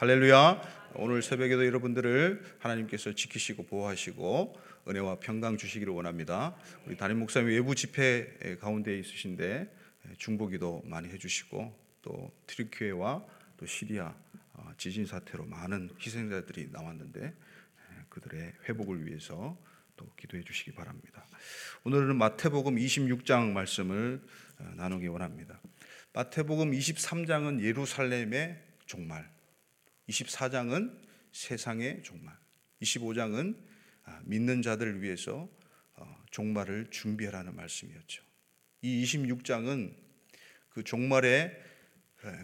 할렐루야. 오늘 새벽에도 여러분들을 하나님께서 지키시고 보호하시고 은혜와 평강 주시기를 원합니다. 우리 담임 목사님 외부 집회 가운데 있으신데 중보기도 많이 해주시고 또 트리키에와 또 시리아 어, 지진 사태로 많은 희생자들이 나왔는데 그들의 회복을 위해서 또 기도해 주시기 바랍니다. 오늘은 마태복음 26장 말씀을 어, 나누기 원합니다. 마태복음 23장은 예루살렘의 종말, 24장은 세상의 종말, 25장은 아, 믿는 자들을 위해서 어, 종말을 준비하라는 말씀이었죠. 이 26장은 그 종말의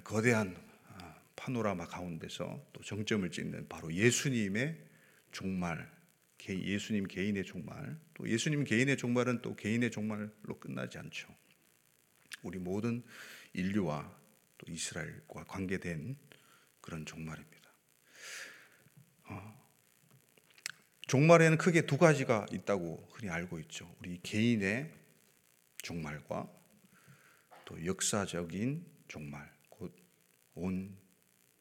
거대한 아, 파노라마 가운데서 또 정점을 찍는 바로 예수님의 종말, 예수님 개인의 종말, 또 예수님 개인의 종말은 또 개인의 종말로 끝나지 않죠. 우리 모든 인류와 또 이스라엘과 관계된 그런 종말입니다. 어, 종말에는 크게 두 가지가 있다고 흔히 알고 있죠. 우리 개인의 종말과 또 역사적인 종말, 곧 온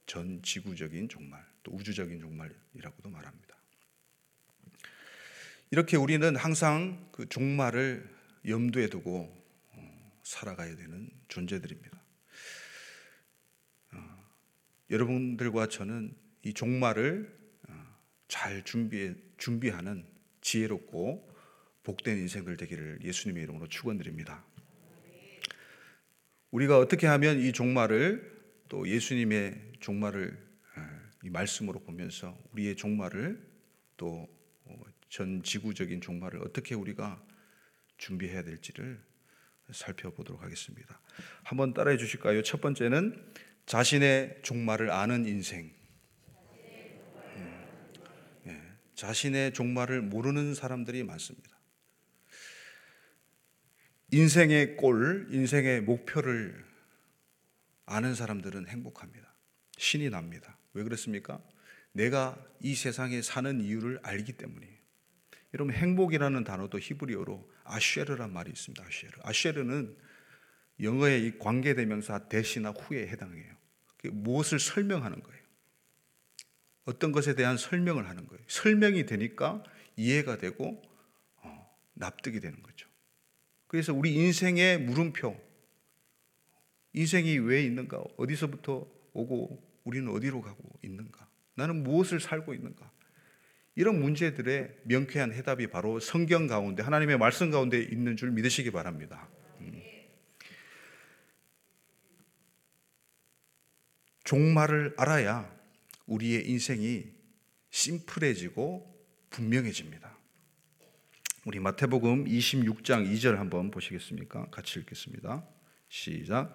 전 지구적인 종말, 또 우주적인 종말이라고도 말합니다. 이렇게 우리는 항상 그 종말을 염두에 두고 어, 살아가야 되는 존재들입니다. 어, 여러분들과 저는 이 종말을 어, 잘 준비해, 준비하는 지혜롭고 복된 인생들 되기를 예수님의 이름으로 축원드립니다. 우리가 어떻게 하면 이 종말을 또 예수님의 종말을 이 말씀으로 보면서 우리의 종말을 또 전 지구적인 종말을 어떻게 우리가 준비해야 될지를 살펴보도록 하겠습니다. 한번 따라해 주실까요? 첫 번째는 자신의 종말을 아는 인생. 음, 예, 자신의 종말을 모르는 사람들이 많습니다. 인생의 골, 인생의 목표를 아는 사람들은 행복합니다. 신이 납니다. 왜 그렇습니까? 내가 이 세상에 사는 이유를 알기 때문이에요. 여러분 행복이라는 단어도 히브리어로 아쉐르란 말이 있습니다. 아쉐르. 아쉐르는 영어의 이 관계대명사 대시나 후에 해당해요. 무엇을 설명하는 거예요. 어떤 것에 대한 설명을 하는 거예요. 설명이 되니까 이해가 되고 어, 납득이 되는 거죠. 그래서 우리 인생의 물음표, 인생이 왜 있는가? 어디서부터 오고 우리는 어디로 가고 있는가? 나는 무엇을 살고 있는가? 이런 문제들의 명쾌한 해답이 바로 성경 가운데 하나님의 말씀 가운데 있는 줄 믿으시기 바랍니다. 음. 종말을 알아야 우리의 인생이 심플해지고 분명해집니다. 우리 마태복음 26장 2절 한번 보시겠습니까? 같이 읽겠습니다. 시작.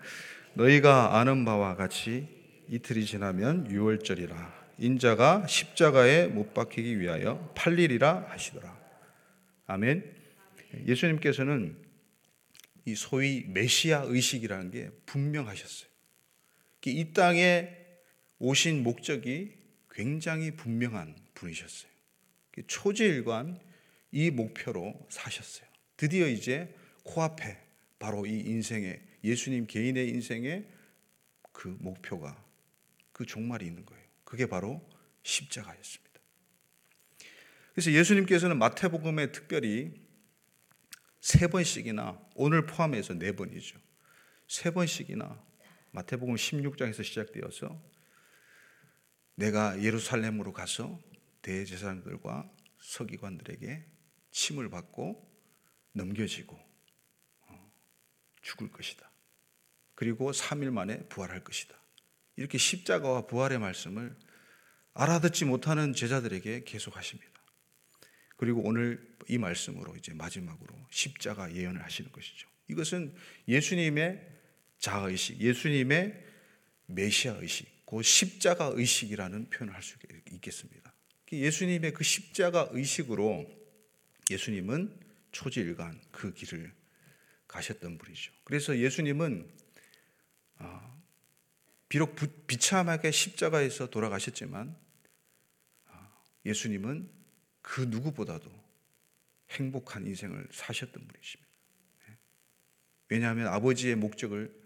너희가 아는 바와 같이 이틀이 지나면 유월절이라 인자가 십자가에 못 박히기 위하여 팔리리라 하시더라. 아멘. 예수님께서는 이 소위 메시아 의식이라는 게 분명하셨어요. 이 땅에 오신 목적이 굉장히 분명한 분이셨어요. 초지일관 이 목표로 사셨어요. 드디어 이제 코앞에 바로 이 인생의 예수님 개인의 인생의 그 목표가 그 종말이 있는 거예요. 그게 바로 십자가였습니다. 그래서 예수님께서는 마태복음에 특별히 세 번씩이나 오늘 포함해서 네 번이죠. 세 번씩이나 마태복음 16장에서 시작되어서 내가 예루살렘으로 가서 대제사장들과 서기관들에게 침을 받고 넘겨지고 어, 죽을 것이다. 그리고 3일 만에 부활할 것이다. 이렇게 십자가와 부활의 말씀을 알아듣지 못하는 제자들에게 계속 하십니다. 그리고 오늘 이 말씀으로 이제 마지막으로 십자가 예언을 하시는 것이죠. 이것은 예수님의 자의식, 예수님의 메시아 의식, 그 십자가 의식이라는 표현을 할 수 있겠습니다. 예수님의 그 십자가 의식으로 예수님은 초지일관 그 길을 가셨던 분이죠. 그래서 예수님은 어, 비록 비참하게 십자가에서 돌아가셨지만 어, 예수님은 그 누구보다도 행복한 인생을 사셨던 분이십니다. 네. 왜냐하면 아버지의 목적을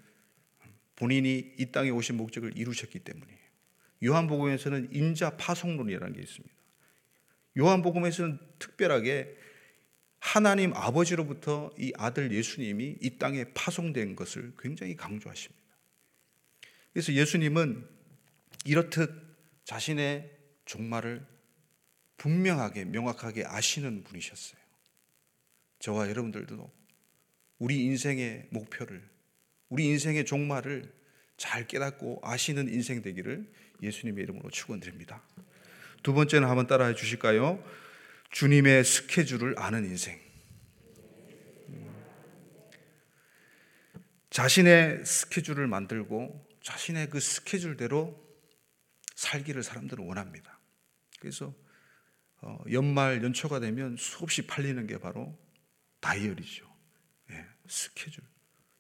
본인이 이 땅에 오신 목적을 이루셨기 때문이에요. 요한복음에서는 인자 파송론이라는 게 있습니다. 요한복음에서는 특별하게 하나님 아버지로부터 이 아들 예수님이 이 땅에 파송된 것을 굉장히 강조하십니다. 그래서 예수님은 이렇듯 자신의 종말을 분명하게 명확하게 아시는 분이셨어요. 저와 여러분들도 우리 인생의 목표를 우리 인생의 종말을 잘 깨닫고 아시는 인생 되기를 예수님의 이름으로 축원드립니다. 두 번째는 한번 따라해 주실까요? 주님의 스케줄을 아는 인생. 자신의 스케줄을 만들고 자신의 그 스케줄대로 살기를 사람들은 원합니다. 그래서 어, 연말 연초가 되면 수없이 팔리는 게 바로 다이어리죠. 예, 스케줄.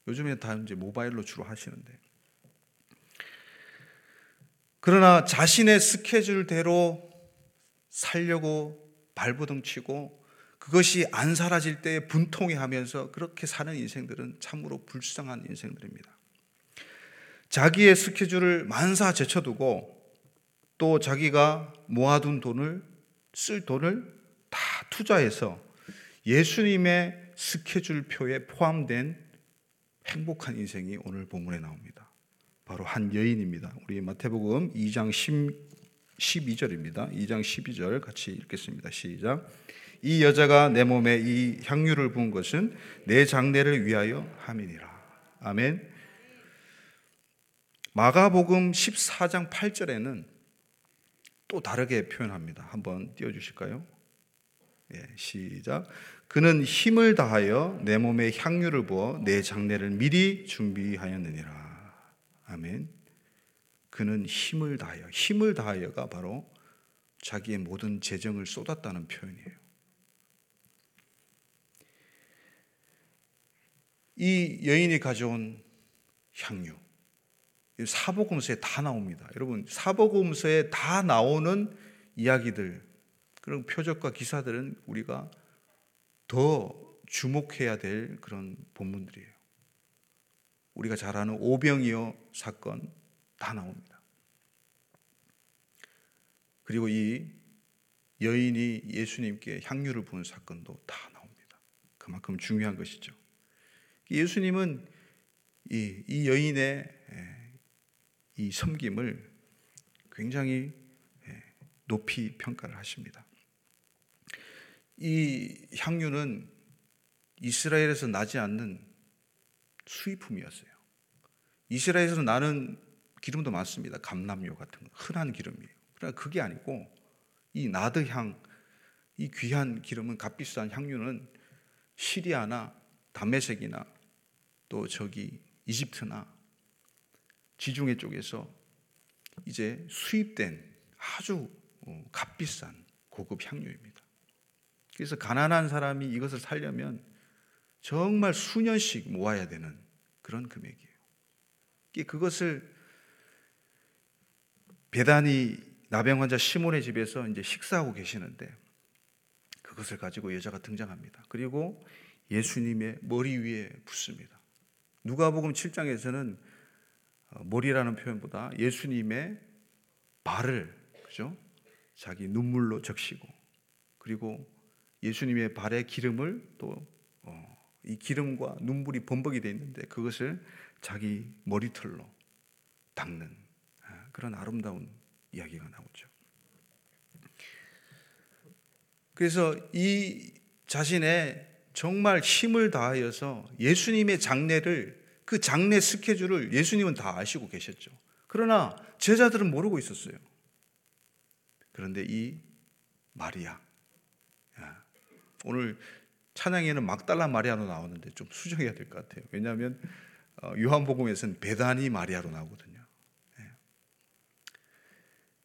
요즘에 다 이제 모바일로 주로 하시는데. 그러나 자신의 스케줄대로 살려고 발버둥 치고 그것이 안 사라질 때 분통해 하면서 그렇게 사는 인생들은 참으로 불쌍한 인생들입니다. 자기의 스케줄을 만사 제쳐두고 또 자기가 모아둔 돈을 쓸 돈을 다 투자해서 예수님의 스케줄표에 포함된 행복한 인생이 오늘 본문에 나옵니다. 바로 한 여인입니다. 우리 마태복음 2장 10, 12절입니다. 2장 12절 같이 읽겠습니다. 시작. 이 여자가 내 몸에 이 향유를 부은 것은 내 장례를 위하여 함이니라. 아멘. 마가복음 14장 8절에는 또 다르게 표현합니다. 한번 띄워 주실까요? 예, 시작. 그는 힘을 다하여 내 몸에 향유를 부어 내 장례를 미리 준비하였느니라. 아멘. 그는 힘을 다하여, 힘을 다하여가 바로 자기의 모든 재정을 쏟았다는 표현이에요. 이 여인이 가져온 향유, 사복음서에 다 나옵니다. 여러분, 사복음서에 다 나오는 이야기들, 그런 표적과 기사들은 우리가 더 주목해야 될 그런 본문들이에요. 우리가 잘 아는 오병이어 사건 다 나옵니다. 그리고 이 여인이 예수님께 향유를 부은 사건도 다 나옵니다. 그만큼 중요한 것이죠. 예수님은 이, 이 여인의 이 섬김을 굉장히 높이 평가를 하십니다. 이 향유는 이스라엘에서 나지 않는 수입품이었어요. 이스라엘에서 나는 기름도 많습니다. 감람유 같은 거. 흔한 기름이에요. 그러나 그게 아니고 이 나드향, 이 귀한 기름은 값비싼 향유는 시리아나 담메색이나 또 저기 이집트나 지중해 쪽에서 이제 수입된 아주 어, 값비싼 고급 향유입니다. 그래서 가난한 사람이 이것을 살려면 정말 수년씩 모아야 되는 그런 금액이에요. 그것을 배단이 나병 환자 시몬의 집에서 이제 식사하고 계시는데 그것을 가지고 여자가 등장합니다. 그리고 예수님의 머리 위에 붓습니다. 누가복음 7장에서는 어, 머리라는 표현보다 예수님의 발을 그죠? 자기 눈물로 적시고 그리고 예수님의 발에 기름을 또이 어, 기름과 눈물이 범벅이 되어 있는데 그것을 자기 머리털로 닦는 아, 그런 아름다운 이야기가 나오죠. 그래서 이 자신의 정말 힘을 다하여서 예수님의 장례를 그 장례 스케줄을 예수님은 다 아시고 계셨죠. 그러나 제자들은 모르고 있었어요. 그런데 이 마리아 오늘 찬양에는 막달라 마리아로 나오는데 좀 수정해야 될 것 같아요. 왜냐하면 어, 요한복음에서는 베다니 마리아로 나오거든요. 예.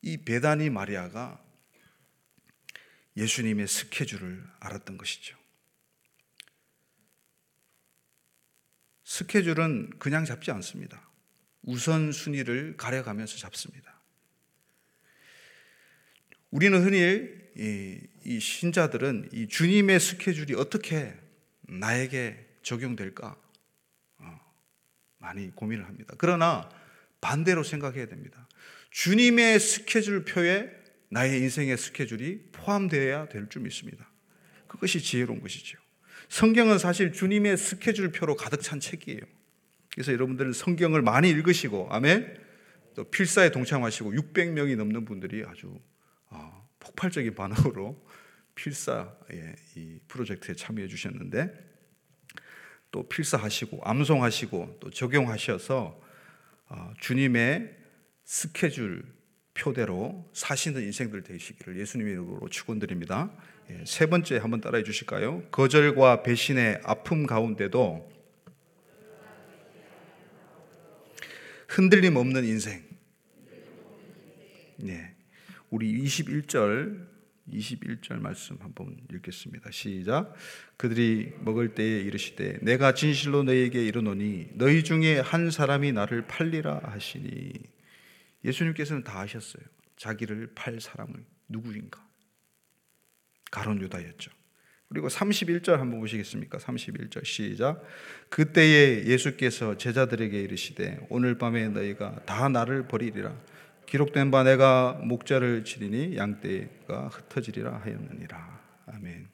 이 베다니 마리아가 예수님의 스케줄을 알았던 것이죠. 스케줄은 그냥 잡지 않습니다. 우선순위를 가려가면서 잡습니다. 우리는 흔히 이, 신자들은 이 주님의 스케줄이 어떻게 나에게 적용될까 많이 고민을 합니다. 그러나 반대로 생각해야 됩니다. 주님의 스케줄표에 나의 인생의 스케줄이 포함되어야 될 줄 믿습니다. 그것이 지혜로운 것이죠. 성경은 사실 주님의 스케줄표로 가득 찬 책이에요. 그래서 여러분들은 성경을 많이 읽으시고, 아멘. 또 필사에 동참하시고 600명이 넘는 분들이 아주 어, 폭발적인 반응으로 필사의 이 프로젝트에 참여해 주셨는데 또 필사하시고 암송하시고 또 적용하셔서 어, 주님의 스케줄 표대로 사시는 인생들 되시기를 예수님의 이름으로 축원드립니다. 예, 세 번째 한번 따라해 주실까요? 거절과 배신의 아픔 가운데도 흔들림 없는 인생. 네. 우리 21절 21절 말씀 한번 읽겠습니다. 시작. 그들이 먹을 때에 이르시되 내가 진실로 너희에게 이르노니 너희 중에 한 사람이 나를 팔리라 하시니 예수님께서는 다 아셨어요. 자기를 팔 사람을 누구인가? 가론 유다였죠. 그리고 31절 한번 보시겠습니까? 31절 시작. 그때에 예수께서 제자들에게 이르시되 오늘 밤에 너희가 다 나를 버리리라. 기록된 바 내가 목자를 치리니 양떼가 흩어지리라 하였느니라. 아멘.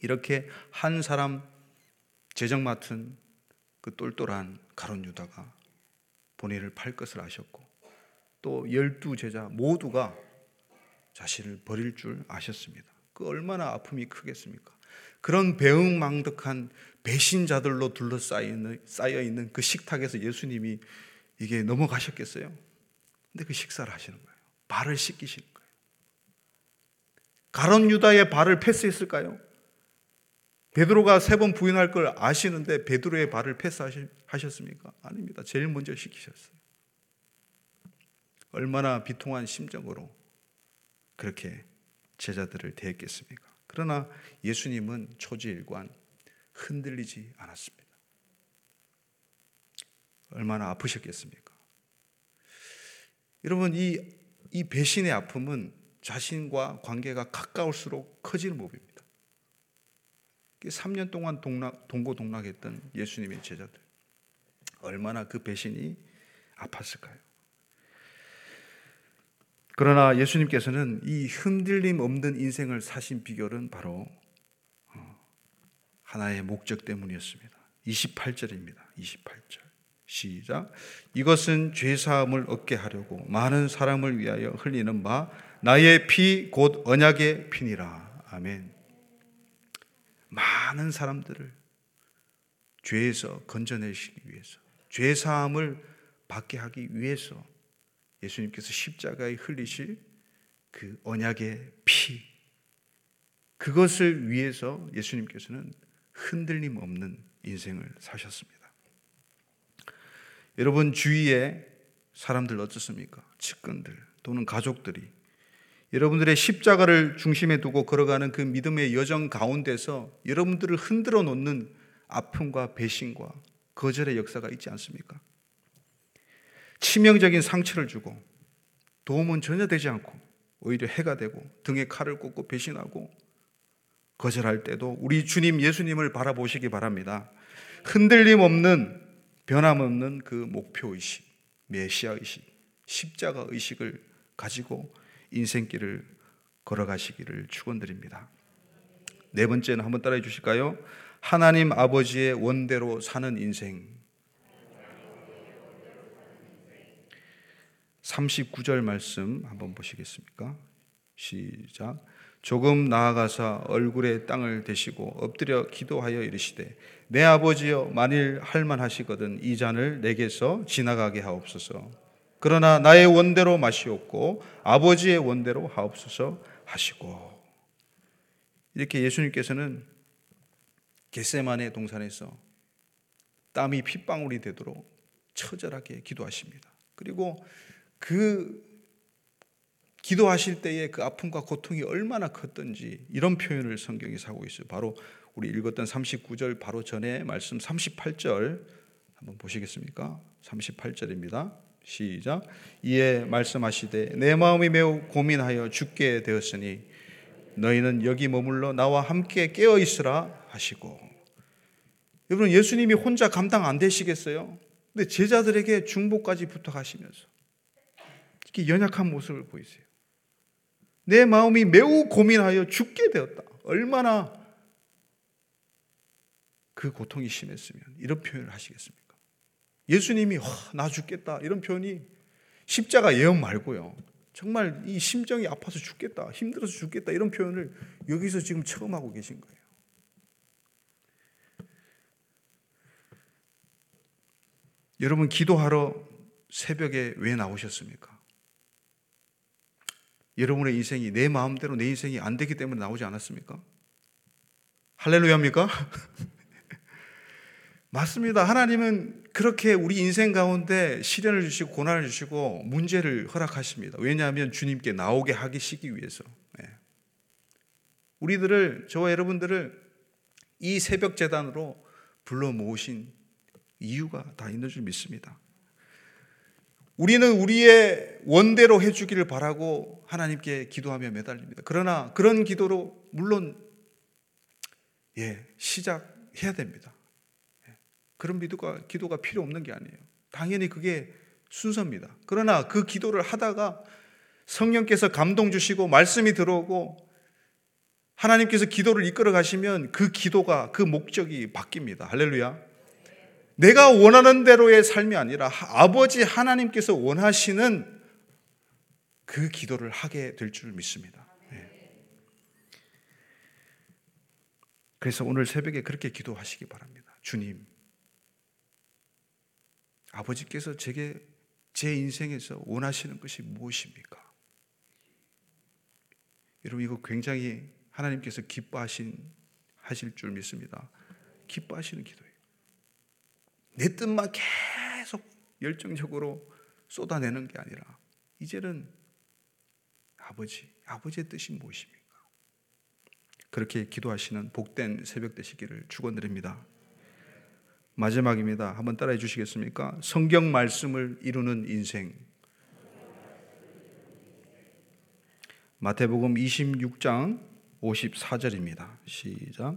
이렇게 한 사람 재정 맡은 그 똘똘한 가론 유다가 본인을 팔 것을 아셨고 또 열두 제자 모두가 자신을 버릴 줄 아셨습니다. 그 얼마나 아픔이 크겠습니까? 그런 배응망덕한 배신자들로 둘러싸여 있는 그 식탁에서 예수님이 이게 넘어가셨겠어요? 근데 그 식사를 하시는 거예요. 발을 씻기시는 거예요. 가론 유다의 발을 패스했을까요? 베드로가 세 번 부인할 걸 아시는데 베드로의 발을 패스하셨습니까? 아닙니다. 제일 먼저 시키셨어요. 얼마나 비통한 심정으로 그렇게 제자들을 대했겠습니까? 그러나 예수님은 초지일관 흔들리지 않았습니다. 얼마나 아프셨겠습니까? 여러분, 이, 이 배신의 아픔은 자신과 관계가 가까울수록 커지는 법입니다. 3년 동안 동락, 동고동락했던 예수님의 제자들. 얼마나 그 배신이 아팠을까요? 그러나 예수님께서는 이 흔들림 없는 인생을 사신 비결은 바로 어, 하나의 목적 때문이었습니다. 28절입니다. 28절. 시작. 이것은 죄 사함을 얻게 하려고 많은 사람을 위하여 흘리는 바 나의 피 곧 언약의 피니라. 아멘. 많은 사람들을 죄에서 건져내시기 위해서 죄 사함을 받게 하기 위해서 예수님께서 십자가에 흘리실 그 언약의 피, 그것을 위해서 예수님께서는 흔들림 없는 인생을 사셨습니다. 여러분 주위에 사람들 어떻습니까? 측근들 또는 가족들이 여러분들의 십자가를 중심에 두고 걸어가는 그 믿음의 여정 가운데서 여러분들을 흔들어 놓는 아픔과 배신과 거절의 역사가 있지 않습니까? 치명적인 상처를 주고 도움은 전혀 되지 않고 오히려 해가 되고 등에 칼을 꽂고 배신하고 거절할 때도 우리 주님 예수님을 바라보시기 바랍니다. 흔들림 없는 변함없는 그 목표 의식, 메시아 의식, 십자가 의식을 가지고 인생길을 걸어가시기를 축원드립니다. 네 번째는 한번 따라해 주실까요? 하나님 아버지의 원대로 사는 인생. 39절 말씀 한번 보시겠습니까? 시작. 조금 나아가서 얼굴에 땅을 대시고 엎드려 기도하여 이르시되 내 아버지여 만일 할만하시거든 이 잔을 내게서 지나가게 하옵소서. 그러나 나의 원대로 마시옵고 아버지의 원대로 하옵소서 하시고 이렇게 예수님께서는 겟세만의 동산에서 땀이 핏방울이 되도록 처절하게 기도하십니다. 그리고 그 기도하실 때에 그 아픔과 고통이 얼마나 컸던지 이런 표현을 성경이 사고 있어요. 바로 우리 읽었던 39절 바로 전에 말씀 38절 한번 보시겠습니까? 38절입니다. 시작. 이에 말씀하시되 내 마음이 매우 고민하여 죽게 되었으니 너희는 여기 머물러 나와 함께 깨어 있으라 하시고 여러분 예수님이 혼자 감당 안 되시겠어요? 근데 제자들에게 중보까지 부탁하시면서 이렇게 연약한 모습을 보이세요. 내 마음이 매우 고민하여 죽게 되었다. 얼마나 그 고통이 심했으면 이런 표현을 하시겠습니까? 예수님이 나 죽겠다 이런 표현이 십자가 예언 말고요. 정말 이 심정이 아파서 죽겠다, 힘들어서 죽겠다 이런 표현을 여기서 지금 처음 하고 계신 거예요. 여러분 기도하러 새벽에 왜 나오셨습니까? 여러분의 인생이 내 마음대로 내 인생이 안 되기 때문에 나오지 않았습니까? 할렐루야입니까? 맞습니다. 하나님은 그렇게 우리 인생 가운데 시련을 주시고 고난을 주시고 문제를 허락하십니다. 왜냐하면 주님께 나오게 하시기 위해서. 네. 우리들을 저와 여러분들을 이 새벽 재단으로 불러 모으신 이유가 다 있는 줄 믿습니다. 우리는 우리의 원대로 해주기를 바라고 하나님께 기도하며 매달립니다. 그러나 그런 기도로 물론 예 시작해야 됩니다. 그런 기도가, 기도가 필요 없는 게 아니에요. 당연히 그게 순서입니다. 그러나 그 기도를 하다가 성령께서 감동 주시고 말씀이 들어오고 하나님께서 기도를 이끌어 가시면 그 기도가 그 목적이 바뀝니다. 할렐루야. 내가 원하는 대로의 삶이 아니라 아버지 하나님께서 원하시는 그 기도를 하게 될 줄 믿습니다. 네. 그래서 오늘 새벽에 그렇게 기도하시기 바랍니다. 주님, 아버지께서 제게 제 인생에서 원하시는 것이 무엇입니까? 여러분 이거 굉장히 하나님께서 기뻐하신 하실 줄 믿습니다. 기뻐하시는 기도예요. 내 뜻만 계속 열정적으로 쏟아내는 게 아니라 이제는 아버지, 아버지의 뜻이 무엇입니까? 그렇게 기도하시는 복된 새벽 되시기를 축원드립니다. 마지막입니다. 한번 따라해 주시겠습니까? 성경 말씀을 이루는 인생. 마태복음 26장 54절입니다. 시작.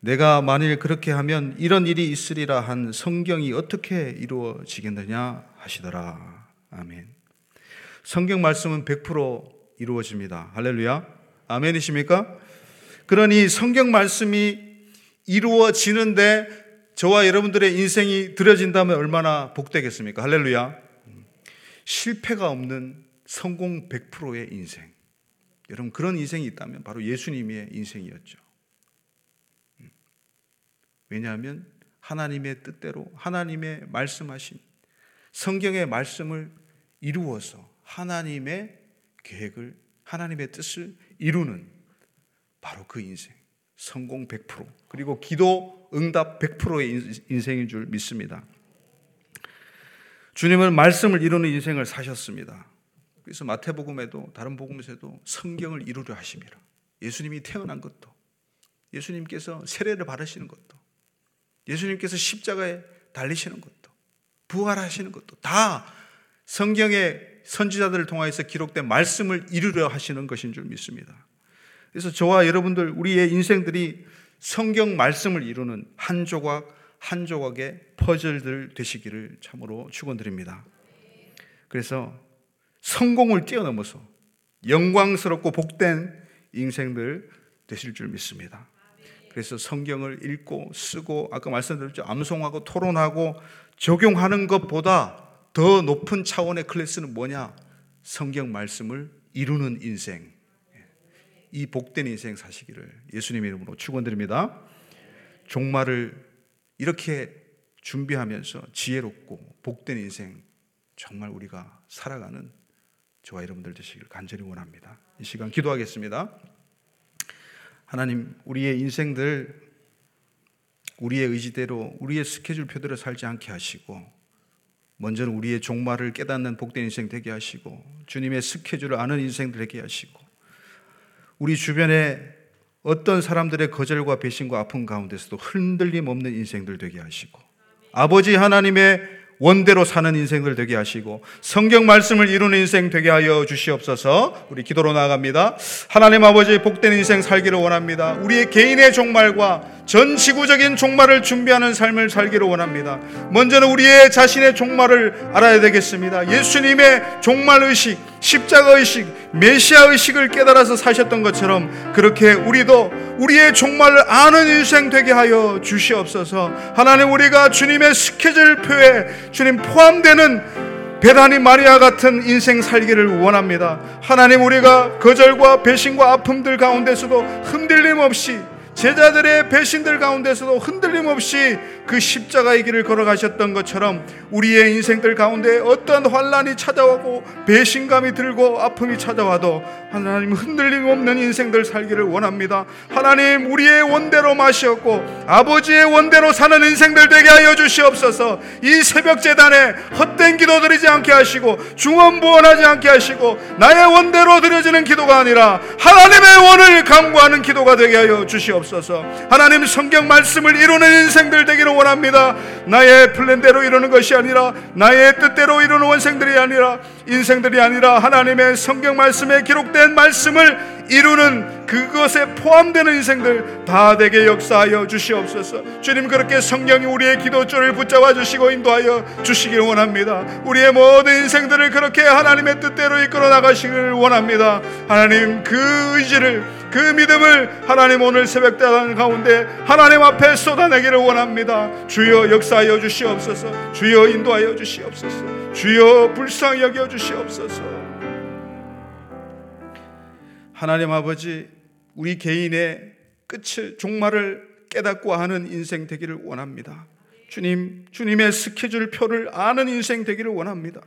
내가 만일 그렇게 하면 이런 일이 있으리라 한 성경이 어떻게 이루어지겠느냐 하시더라. 아멘. 성경 말씀은 100% 이루어집니다. 할렐루야. 아멘이십니까? 그러니 성경 말씀이 이루어지는데 저와 여러분들의 인생이 들여진다면 얼마나 복되겠습니까? 할렐루야. 실패가 없는 성공 100%의 인생. 여러분, 그런 인생이 있다면 바로 예수님의 인생이었죠. 음. 왜냐하면 하나님의 뜻대로 하나님의 말씀하신 성경의 말씀을 이루어서 하나님의 계획을, 하나님의 뜻을 이루는 바로 그 인생. 성공 100%. 그리고 기도 응답 100%의 인생인 줄 믿습니다. 주님은 말씀을 이루는 인생을 사셨습니다. 그래서 마태복음에도 다른 복음에서도 성경을 이루려 하심이라. 예수님이 태어난 것도, 예수님께서 세례를 받으시는 것도, 예수님께서 십자가에 달리시는 것도, 부활하시는 것도 다 성경의 선지자들을 통하여서 기록된 말씀을 이루려 하시는 것인 줄 믿습니다. 그래서 저와 여러분들 우리의 인생들이 성경 말씀을 이루는 한 조각 한 조각의 퍼즐들 되시기를 참으로 축원드립니다. 그래서 성공을 뛰어넘어서 영광스럽고 복된 인생들 되실 줄 믿습니다. 그래서 성경을 읽고 쓰고 아까 말씀드렸죠. 암송하고 토론하고 적용하는 것보다 더 높은 차원의 클래스는 뭐냐? 성경 말씀을 이루는 인생. 이 복된 인생 사시기를 예수님의 이름으로 축원드립니다. 종말을 이렇게 준비하면서 지혜롭고 복된 인생 정말 우리가 살아가는 저와 여러분들 되시기를 간절히 원합니다. 이 시간 기도하겠습니다. 하나님, 우리의 인생들 우리의 의지대로 우리의 스케줄표대로 살지 않게 하시고 먼저는 우리의 종말을 깨닫는 복된 인생 되게 하시고 주님의 스케줄을 아는 인생들 되게 하시고 우리 주변에 어떤 사람들의 거절과 배신과 아픔 가운데서도 흔들림 없는 인생들 되게 하시고 아버지 하나님의 원대로 사는 인생들 되게 하시고 성경 말씀을 이루는 인생 되게 하여 주시옵소서. 우리 기도로 나아갑니다. 하나님 아버지 복된 인생 살기를 원합니다. 우리의 개인의 종말과 전 지구적인 종말을 준비하는 삶을 살기를 원합니다. 먼저는 우리의 자신의 종말을 알아야 되겠습니다. 예수님의 종말 의식, 십자가 의식, 메시아 의식을 깨달아서 사셨던 것처럼 그렇게 우리도 우리의 종말을 아는 인생 되게 하여 주시옵소서. 하나님 우리가 주님의 스케줄표에 주님 포함되는 베다니 마리아 같은 인생 살기를 원합니다. 하나님 우리가 거절과 배신과 아픔들 가운데서도 흔들림 없이 제자들의 배신들 가운데서도 흔들림 없이 그 십자가의 길을 걸어가셨던 것처럼 우리의 인생들 가운데 어떠한 환란이 찾아오고 배신감이 들고 아픔이 찾아와도 하나님 흔들림 없는 인생들 살기를 원합니다. 하나님 우리의 원대로 마시었고 아버지의 원대로 사는 인생들 되게 하여 주시옵소서. 이 새벽 재단에 헛된 기도 드리지 않게 하시고 중언부언하지 않게 하시고 나의 원대로 드려지는 기도가 아니라 하나님의 원을 강구하는 기도가 되게 하여 주시옵소서. 하나님 성경 말씀을 이루는 인생들 되기를 원합니다. 나의 플랜대로 이루는 것이 아니라 나의 뜻대로 이루는 원생들이 아니라 인생들이 아니라 하나님의 성경 말씀에 기록된 말씀을 이루는 그것에 포함되는 인생들 다 되게 역사하여 주시옵소서. 주님 그렇게 성령이 우리의 기도줄을 붙잡아 주시고 인도하여 주시길 원합니다. 우리의 모든 인생들을 그렇게 하나님의 뜻대로 이끌어 나가시길 원합니다. 하나님 그 의지를 그 믿음을 하나님 오늘 새벽 대단 가운데 하나님 앞에 쏟아내기를 원합니다. 주여 역사하여 주시옵소서. 주여 인도하여 주시옵소서. 주여 불쌍히 여겨 주시옵소서. 하나님 아버지 우리 개인의 끝을 종말을 깨닫고 하는 인생 되기를 원합니다. 주님, 주님의 스케줄 표를 아는 인생 되기를 원합니다.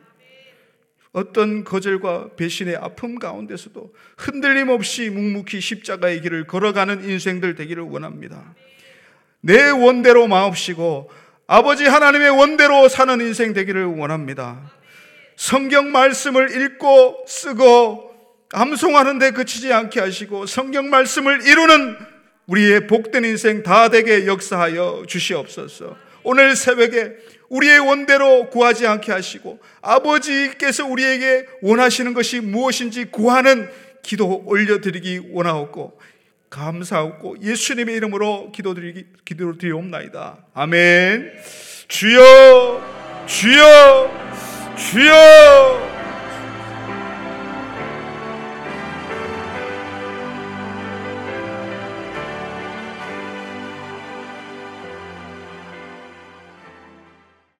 어떤 거절과 배신의 아픔 가운데서도 흔들림 없이 묵묵히 십자가의 길을 걸어가는 인생들 되기를 원합니다. 내 원대로 마옵시고 아버지 하나님의 원대로 사는 인생 되기를 원합니다. 성경 말씀을 읽고 쓰고 암송하는데 그치지 않게 하시고 성경 말씀을 이루는 우리의 복된 인생 다 되게 역사하여 주시옵소서. 오늘 새벽에 우리의 원대로 구하지 않게 하시고 아버지께서 우리에게 원하시는 것이 무엇인지 구하는 기도 올려드리기 원하옵고 감사하고 예수님의 이름으로 기도드리기 기도드리옵나이다. 아멘. 주여 주여 주여